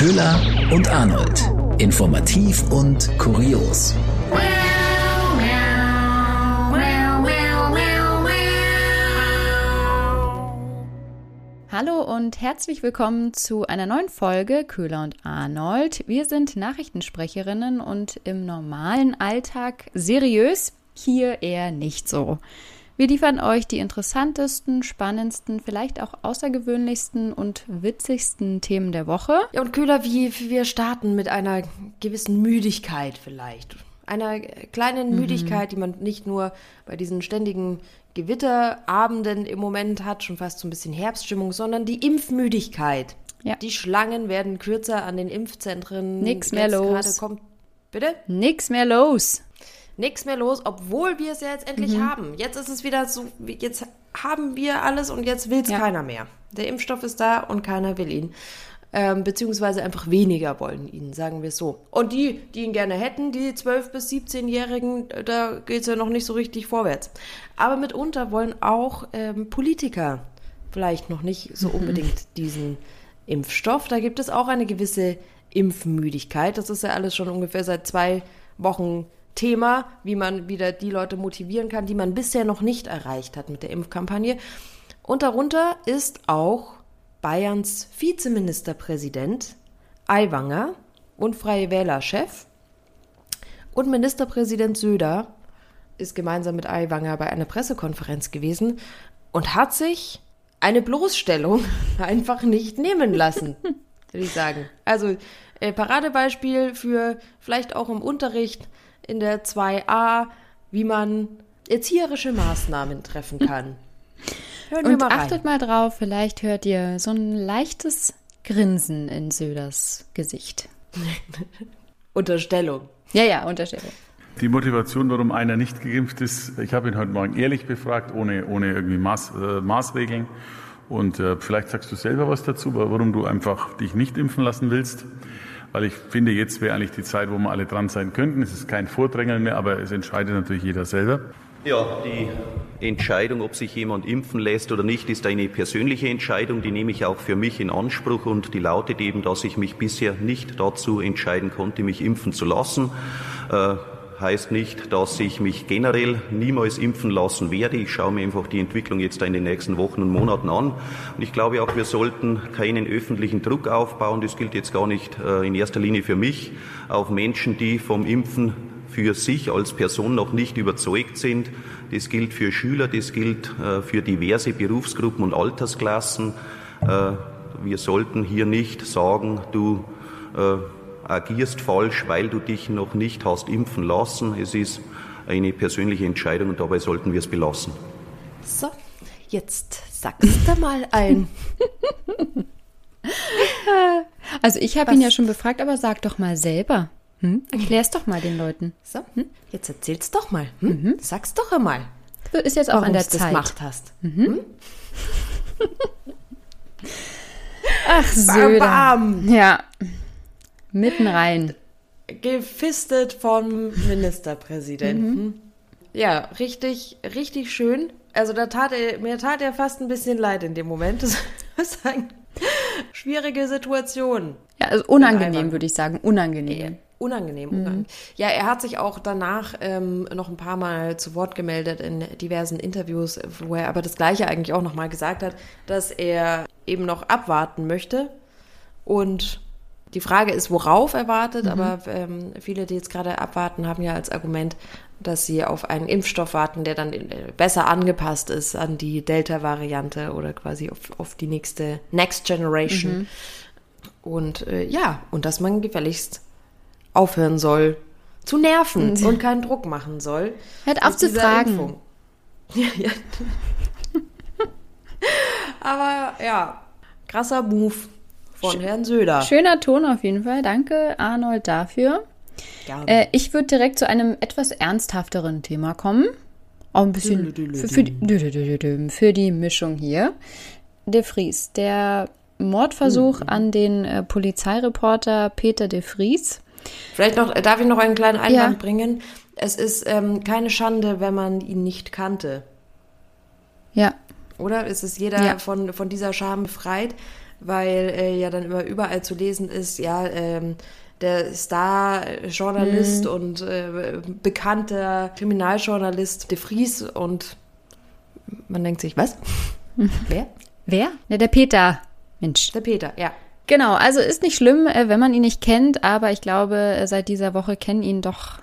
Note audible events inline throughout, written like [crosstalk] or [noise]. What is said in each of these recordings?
Köhler und Arnold. Informativ und kurios. Hallo und herzlich willkommen zu einer neuen Folge Köhler und Arnold. Wir sind Nachrichtensprecherinnen und im normalen Alltag seriös, hier eher nicht so. Wir liefern euch die interessantesten, spannendsten, vielleicht auch außergewöhnlichsten und witzigsten Themen der Woche. Ja, und Köhler, wie wir starten mit einer gewissen Müdigkeit vielleicht. Einer kleinen Mhm. Müdigkeit, die man nicht nur bei diesen ständigen Gewitterabenden im Moment hat, schon fast so ein bisschen Herbststimmung, sondern die Impfmüdigkeit. Ja. Die Schlangen werden kürzer an den Impfzentren. Nix mehr Jetzt los. Kommt, bitte? Nix mehr los. Nichts mehr los, obwohl wir es ja jetzt endlich Mhm. haben. Jetzt ist es wieder so, jetzt haben wir alles und jetzt will es Ja. keiner mehr. Der Impfstoff ist da und keiner will ihn. Ähm, beziehungsweise einfach weniger wollen ihn, sagen wir es so. Und die, die ihn gerne hätten, die 12- bis 17-Jährigen, äh, da geht es ja noch nicht so richtig vorwärts. Aber mitunter wollen auch ähm, Politiker vielleicht noch nicht so unbedingt diesen Impfstoff. Da gibt es auch eine gewisse Impfmüdigkeit. Das ist ja alles schon ungefähr seit zwei Wochen Thema, wie man wieder die Leute motivieren kann, die man bisher noch nicht erreicht hat mit der Impfkampagne. Und darunter ist auch Bayerns Vizeministerpräsident Aiwanger und Freie Wähler-Chef. Und Ministerpräsident Söder ist gemeinsam mit Aiwanger bei einer Pressekonferenz gewesen und hat sich eine Bloßstellung [laughs] einfach nicht nehmen lassen, [laughs] würde ich sagen. Also äh, Paradebeispiel für vielleicht auch im Unterricht in der 2a, wie man erzieherische Maßnahmen treffen kann. Hören wir Und mal rein. achtet mal drauf, vielleicht hört ihr so ein leichtes Grinsen in Söders Gesicht. [laughs] Unterstellung. Ja, ja, Unterstellung. Die Motivation, warum einer nicht geimpft ist, ich habe ihn heute Morgen ehrlich befragt, ohne, ohne irgendwie Maß, äh, Maßregeln. Und äh, vielleicht sagst du selber was dazu, warum du einfach dich nicht impfen lassen willst. Weil ich finde, jetzt wäre eigentlich die Zeit, wo wir alle dran sein könnten. Es ist kein Vordrängeln mehr, aber es entscheidet natürlich jeder selber. Ja, die Entscheidung, ob sich jemand impfen lässt oder nicht, ist eine persönliche Entscheidung. Die nehme ich auch für mich in Anspruch und die lautet eben, dass ich mich bisher nicht dazu entscheiden konnte, mich impfen zu lassen. Äh, heißt nicht, dass ich mich generell niemals impfen lassen werde. Ich schaue mir einfach die Entwicklung jetzt in den nächsten Wochen und Monaten an. Und ich glaube auch, wir sollten keinen öffentlichen Druck aufbauen. Das gilt jetzt gar nicht äh, in erster Linie für mich, auf Menschen, die vom Impfen für sich als Person noch nicht überzeugt sind. Das gilt für Schüler, das gilt äh, für diverse Berufsgruppen und Altersklassen. Äh, wir sollten hier nicht sagen, du agierst falsch, weil du dich noch nicht hast impfen lassen. Es ist eine persönliche Entscheidung und dabei sollten wir es belassen. So, jetzt sagst du mal ein. [laughs] Also ich habe ihn ja schon befragt, aber sag doch mal selber. Hm? Erklär's doch mal den Leuten. So, hm? jetzt erzähl's doch mal. Hm? Sag's doch einmal, Ist jetzt auch an der du das Zeit. gemacht hast. Ach, Söder. Bam, Ja. Mitten rein. Gefistet vom Ministerpräsidenten. Ja, richtig, richtig schön. Also da tat er, mir tat er fast ein bisschen leid in dem Moment. [laughs] Das ist eine schwierige Situation. Ja, also unangenehm, würde ich sagen. Unangenehm. Unangenehm, unangenehm. Ja, er hat sich auch danach ähm, noch ein paar Mal zu Wort gemeldet in diversen Interviews, wo er aber das Gleiche eigentlich auch nochmal gesagt hat, dass er eben noch abwarten möchte. Und die Frage ist, worauf er wartet, aber ähm, viele, die jetzt gerade abwarten, haben ja als Argument, dass sie auf einen Impfstoff warten, der dann äh, besser angepasst ist an die Delta-Variante oder quasi auf, auf die nächste Next Generation. Und äh, ja, und dass man gefälligst aufhören soll zu nerven und keinen Druck machen soll. Hört auf zu fragen. Ja, [laughs] ja. Aber ja, krasser Move von Herrn Söder. Schöner Ton auf jeden Fall. Danke, Arnold, dafür. Äh, ich würde direkt zu einem etwas ernsthafteren Thema kommen. Auch ein bisschen für, für, die, für die Mischung hier. De Vries, der Mordversuch an den äh, Polizeireporter Peter de Vries. Vielleicht noch, äh, darf ich noch einen kleinen Einwand Ja. bringen? Es ist ähm, keine Schande, wenn man ihn nicht kannte. Ja, Oder? Es ist jeder Ja. von, von dieser Scham befreit. Weil äh, ja dann immer überall zu lesen ist, ja, ähm, der Star-Journalist Mhm. und äh, bekannter Kriminaljournalist De Vries und man denkt sich, was? [laughs] Wer? Wer? Ja, der Peter. Mensch. Der Peter, ja. Genau, also ist nicht schlimm, äh, wenn man ihn nicht kennt, aber ich glaube, äh, seit dieser Woche kennen ihn doch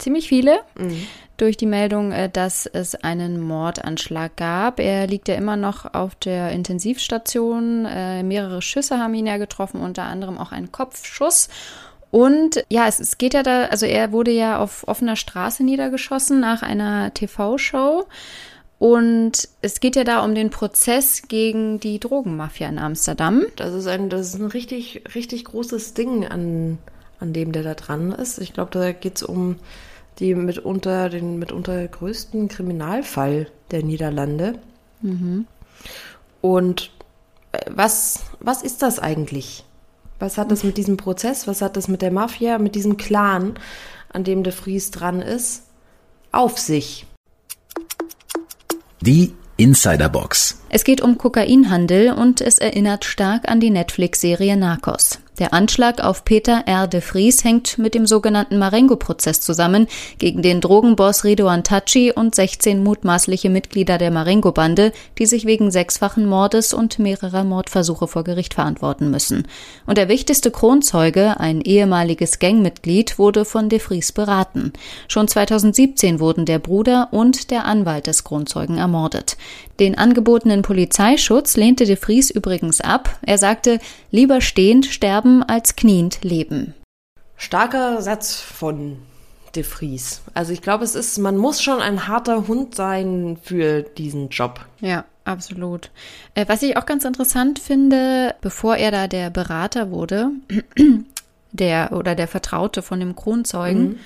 ziemlich viele durch die Meldung, äh, dass es einen Mordanschlag gab. Er liegt ja immer noch auf der Intensivstation. Äh, Mehrere Schüsse haben ihn ja getroffen, unter anderem auch ein Kopfschuss. Und ja, es, es geht ja da, also er wurde ja auf offener Straße niedergeschossen nach einer TV-Show. Und es geht ja da um den Prozess gegen die Drogenmafia in Amsterdam. Das ist ein, das ist ein richtig, richtig großes Ding, an, an dem der da dran ist. Ich glaube, da geht es um die mitunter, den mitunter größten Kriminalfall der Niederlande. Und äh, was, was ist das eigentlich? Was hat das mit diesem Prozess, was hat das mit der Mafia, mit diesem Clan, an dem de Vries dran ist, auf sich? Die Insiderbox. Es geht um Kokainhandel und es erinnert stark an die Netflix-Serie Narcos. Der Anschlag auf Peter R. de Vries hängt mit dem sogenannten Marengo-Prozess zusammen, gegen den Drogenboss Redouan Tachi und 16 mutmaßliche Mitglieder der Marengo-Bande, die sich wegen sechsfachen Mordes und mehrerer Mordversuche vor Gericht verantworten müssen. Und der wichtigste Kronzeuge, ein ehemaliges Gangmitglied, wurde von de Vries beraten. Schon 2017 wurden der Bruder und der Anwalt des Kronzeugen ermordet. Den angebotenen Polizeischutz lehnte de Vries übrigens ab. Er sagte, lieber stehend sterben als kniend leben. Starker Satz von De Vries. Also ich glaube, es ist, man muss schon ein harter Hund sein für diesen Job. Ja, absolut. Äh, was ich auch ganz interessant finde, bevor er da der Berater wurde, [clears throat] der oder der Vertraute von dem Kronzeugen,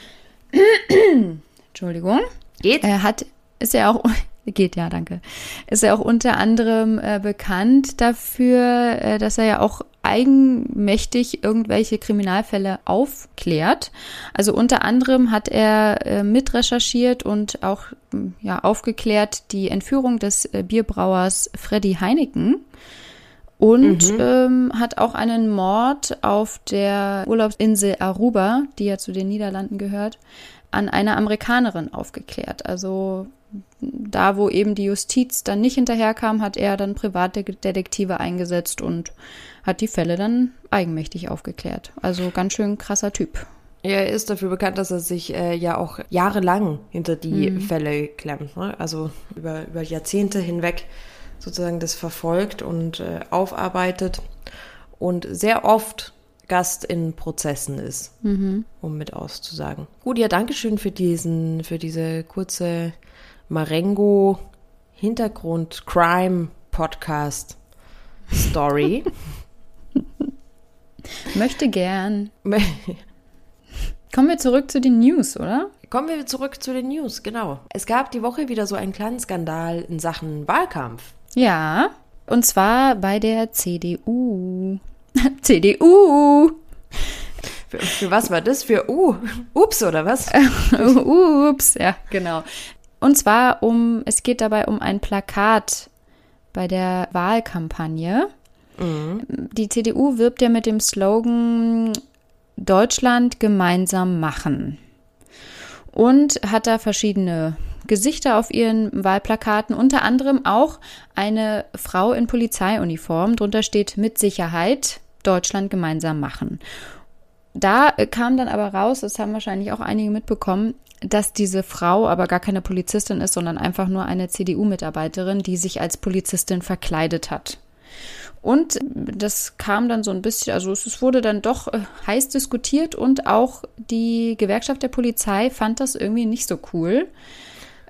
[clears throat] Entschuldigung, Geht? er hat, ist ja auch, geht ja, danke, ist ja auch unter anderem äh, bekannt dafür, äh, dass er ja auch eigenmächtig irgendwelche Kriminalfälle aufklärt. Also unter anderem hat er äh, mitrecherchiert und auch m, ja, aufgeklärt die Entführung des äh, Bierbrauers Freddy Heineken und ähm, hat auch einen Mord auf der Urlaubsinsel Aruba, die ja zu den Niederlanden gehört, an einer Amerikanerin aufgeklärt. Also da, wo eben die Justiz dann nicht hinterherkam, hat er dann Privatdetektive eingesetzt und hat die Fälle dann eigenmächtig aufgeklärt. Also ganz schön krasser Typ. Er ist dafür bekannt, dass er sich äh, ja auch jahrelang hinter die Fälle klemmt. Ne? Also über, über Jahrzehnte hinweg sozusagen das verfolgt und äh, aufarbeitet und sehr oft Gast in Prozessen ist, um mit auszusagen. Gut, ja, Dankeschön für diesen, für diese kurze Marengo Hintergrund Crime Podcast Story. [laughs] Möchte gern. Kommen wir zurück zu den News, oder? Kommen wir zurück zu den News, genau. Es gab die Woche wieder so einen kleinen Skandal in Sachen Wahlkampf. Ja. Und zwar bei der CDU. [laughs] CDU. Für, für was war das? Für U? Ups, oder was? [laughs] Ups, ja, genau. Und zwar um, es geht dabei um ein Plakat bei der Wahlkampagne. Die CDU wirbt ja mit dem Slogan Deutschland gemeinsam machen. Und hat da verschiedene Gesichter auf ihren Wahlplakaten, unter anderem auch eine Frau in Polizeiuniform. Drunter steht mit Sicherheit Deutschland gemeinsam machen. Da äh, kam dann aber raus, das haben wahrscheinlich auch einige mitbekommen, dass diese Frau aber gar keine Polizistin ist, sondern einfach nur eine CDU-Mitarbeiterin, die sich als Polizistin verkleidet hat. Und das kam dann so ein bisschen, also es wurde dann doch äh, heiß diskutiert und auch die Gewerkschaft der Polizei fand das irgendwie nicht so cool.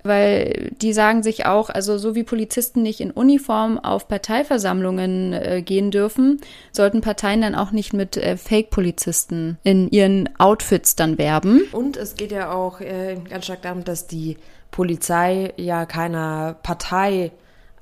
Weil die sagen sich auch, also so wie Polizisten nicht in Uniform auf Parteiversammlungen äh, gehen dürfen, sollten Parteien dann auch nicht mit äh, Fake-Polizisten in ihren Outfits dann werben. Und es geht ja auch äh, ganz stark darum, dass die Polizei ja keiner Partei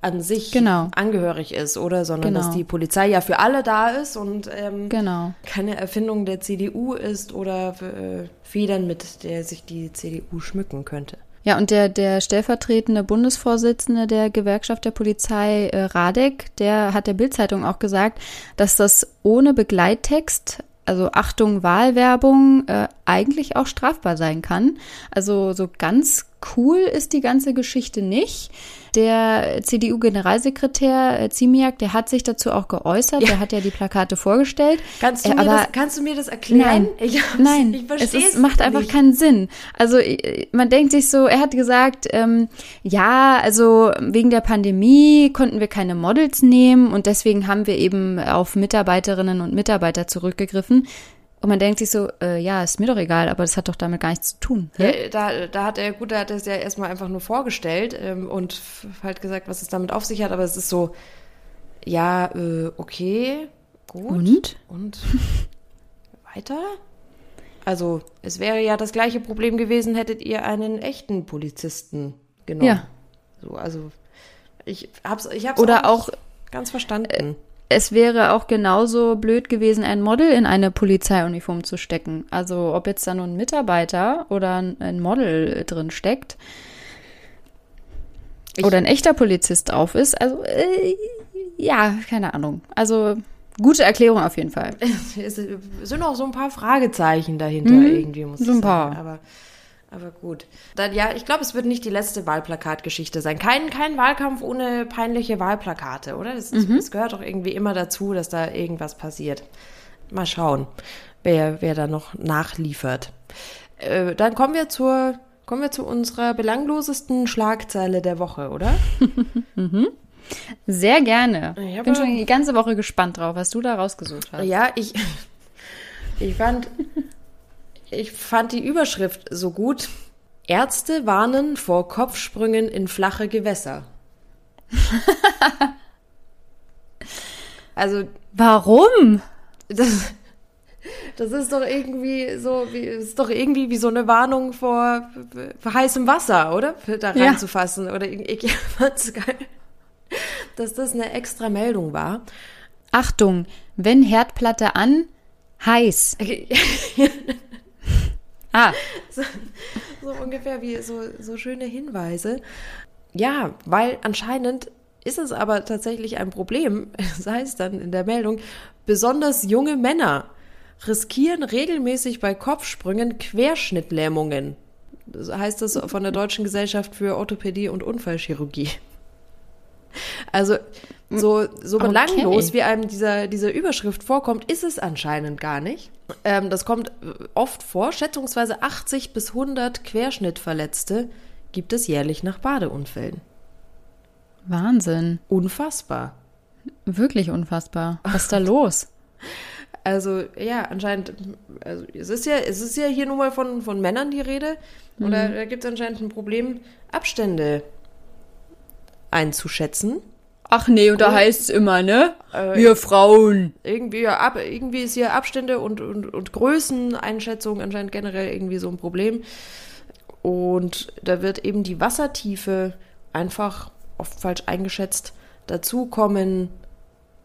an sich Genau. angehörig ist, oder? Sondern Genau. dass die Polizei ja für alle da ist und ähm, Genau. keine Erfindung der CDU ist oder äh, Federn, mit der sich die CDU schmücken könnte. Ja, und der, der stellvertretende Bundesvorsitzende der Gewerkschaft der Polizei, äh, Radek, der hat der Bildzeitung auch gesagt, dass das ohne Begleittext, also Achtung Wahlwerbung, äh, eigentlich auch strafbar sein kann. Also so ganz cool ist die ganze Geschichte nicht. Der CDU-Generalsekretär äh, Ziemiak, der hat sich dazu auch geäußert. Ja. Der hat ja die Plakate vorgestellt. Kannst du, äh, mir, das, kannst du mir das erklären? Nein, ich nein ich es ist, macht einfach nicht. keinen Sinn. Also man denkt sich so, er hat gesagt, ähm, ja, also wegen der Pandemie konnten wir keine Models nehmen und deswegen haben wir eben auf Mitarbeiterinnen und Mitarbeiter zurückgegriffen. Und man denkt sich so, äh, ja, ist mir doch egal, aber das hat doch damit gar nichts zu tun. Ja, da, da hat er, gut, da hat er es ja erstmal einfach nur vorgestellt ähm, und halt gesagt, was es damit auf sich hat, aber es ist so, ja, äh, okay, gut. Und? Und [laughs] weiter? Also, es wäre ja das gleiche Problem gewesen, hättet ihr einen echten Polizisten genommen. Ja. So, also, ich hab's, ich hab's Oder auch, auch ganz verstanden. Äh, es wäre auch genauso blöd gewesen, ein Model in eine Polizeiuniform zu stecken. Also ob jetzt da nun ein Mitarbeiter oder ein Model drin steckt ich oder ein echter Polizist auf ist. Also äh, ja, keine Ahnung. Also gute Erklärung auf jeden Fall. [laughs] Es sind auch so ein paar Fragezeichen dahinter mhm, irgendwie, muss so ein paar. Sagen. Aber aber gut. Dann ja, ich glaube, es wird nicht die letzte Wahlplakatgeschichte sein. Kein, kein Wahlkampf ohne peinliche Wahlplakate, oder? Das, mhm. das gehört doch irgendwie immer dazu, dass da irgendwas passiert. Mal schauen, wer, wer da noch nachliefert. Äh, dann kommen wir zur, kommen wir zu unserer belanglosesten Schlagzeile der Woche, oder? [laughs] mhm. Sehr gerne. Ich bin schon die ganze Woche gespannt drauf, was du da rausgesucht hast. Ja, ich, [laughs] ich fand ich fand die Überschrift so gut. Ärzte warnen vor Kopfsprüngen in flache Gewässer. [laughs] also. Warum? Das, das ist doch irgendwie so, wie, ist doch irgendwie wie so eine Warnung vor, vor heißem Wasser, oder? Da reinzufassen. Ja. Oder [laughs] ich fand's geil, dass das eine extra Meldung war. Achtung, wenn Herdplatte an, heiß. Okay. [laughs] Ah. [laughs] So, so ungefähr wie so, so schöne Hinweise. Ja, weil anscheinend ist es aber tatsächlich ein Problem, [laughs] sei es dann in der Meldung, besonders junge Männer riskieren regelmäßig bei Kopfsprüngen Querschnittlähmungen. Das heißt das von der Deutschen Gesellschaft für Orthopädie und Unfallchirurgie. Also so, so belanglos, okay. wie einem dieser, dieser Überschrift vorkommt, ist es anscheinend gar nicht. Ähm, das kommt oft vor. Schätzungsweise 80 bis 100 Querschnittverletzte gibt es jährlich nach Badeunfällen. Wahnsinn. Unfassbar. Wirklich unfassbar. Was ist da [laughs] los? Also, ja, anscheinend, also es ist ja, es ist ja hier nur mal von, von Männern die Rede. Mhm. Oder da gibt es anscheinend ein Problem, Abstände einzuschätzen. Ach nee, und da heißt es immer, ne? Äh, Wir Frauen. Irgendwie, ab, irgendwie ist hier Abstände und, und, und Größeneinschätzung anscheinend generell irgendwie so ein Problem. Und da wird eben die Wassertiefe einfach oft falsch eingeschätzt. Dazu kommen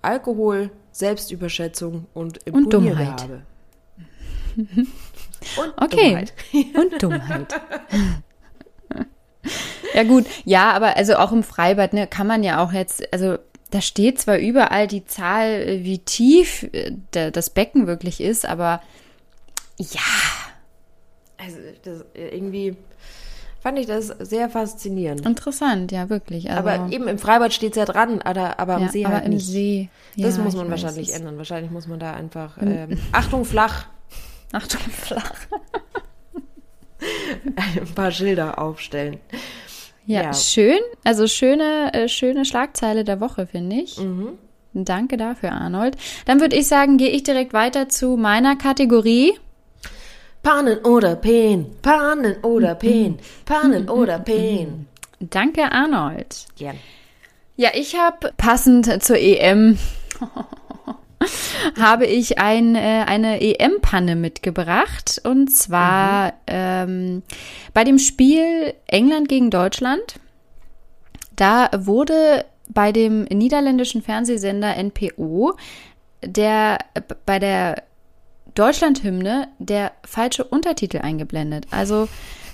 Alkohol, Selbstüberschätzung und Imponiergabe. Und Dummheit. [laughs] und okay. Dummheit. und Dummheit. [laughs] Ja gut, ja, aber also auch im Freibad ne, kann man ja auch jetzt, also da steht zwar überall die Zahl, äh, wie tief äh, das Becken wirklich ist, aber ja. Also das, äh, irgendwie fand ich das sehr faszinierend. Interessant, ja, wirklich. Also, aber eben im Freibad steht es ja dran, aber, aber am ja, See aber halt im nicht. See. Das ja, muss man wahrscheinlich ändern. Wahrscheinlich muss man da einfach ähm, Achtung flach. [laughs] Achtung flach. [laughs] ein paar Schilder aufstellen. Ja, ja, schön. Also schöne, äh, schöne Schlagzeile der Woche, finde ich. Mhm. Danke dafür, Arnold. Dann würde ich sagen, gehe ich direkt weiter zu meiner Kategorie. Pannen oder Pen, Pannen oder Pen, Pannen oder Pen. Danke, Arnold. Gern. Ja, ich habe passend zur EM [laughs] [laughs] habe ich ein, äh, eine EM-Panne mitgebracht. Und zwar mhm. ähm, bei dem Spiel England gegen Deutschland. Da wurde bei dem niederländischen Fernsehsender NPO der bei der Deutschlandhymne der falsche Untertitel eingeblendet. Also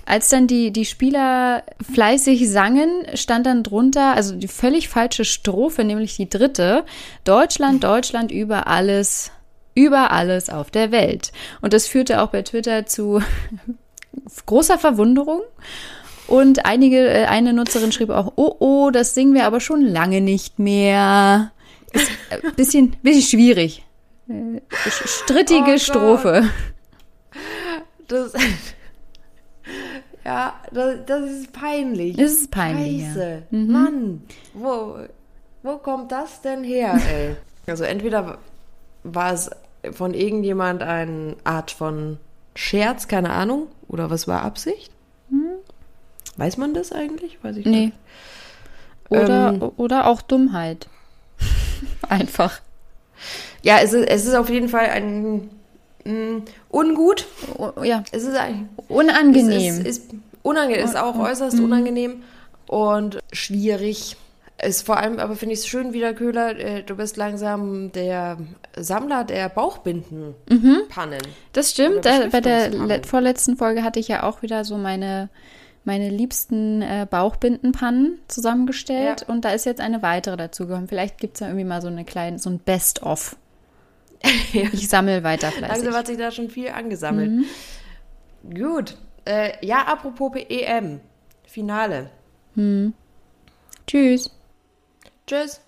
als dann die, die Spieler fleißig sangen, stand dann drunter, also die völlig falsche Strophe, nämlich die dritte. Deutschland, Deutschland über alles, über alles auf der Welt. Und das führte auch bei Twitter zu [laughs] großer Verwunderung. Und einige, äh, eine Nutzerin schrieb auch, oh oh, das singen wir aber schon lange nicht mehr. Ist ein bisschen, bisschen schwierig. Äh, Strittige Oh Strophe. Das, [laughs] ja, das, das ist peinlich. Das ist peinlich, ja. Scheiße. Mann, wo, wo kommt das denn her, [laughs] ey? Also entweder war es von irgendjemand eine Art von Scherz, keine Ahnung, oder was war Absicht? Weiß man das eigentlich? Weiß ich Nee. nicht. Oder, Ähm. oder auch Dummheit. [laughs] Einfach. Ja, es ist, es ist auf jeden Fall ein mh, ungut. Oh, ja, Es ist eigentlich unangenehm. Es ist, ist unangenehm, ist auch äußerst unangenehm und schwierig. Ist vor allem, aber finde ich es schön, wieder Köhler, äh, du bist langsam der Sammler der Bauchbinden-Pannen. Das stimmt. Bei der vorletzten Folge hatte ich ja auch wieder so meine, meine liebsten äh, Bauchbindenpannen zusammengestellt. Ja. Und da ist jetzt eine weitere dazugekommen. Vielleicht gibt es ja irgendwie mal so eine kleine, so ein Best-of. [laughs] Ich sammle weiter fleißig. Langsam hat sich da schon viel angesammelt. Gut. Äh, ja, apropos EM. Finale. Tschüss. Tschüss.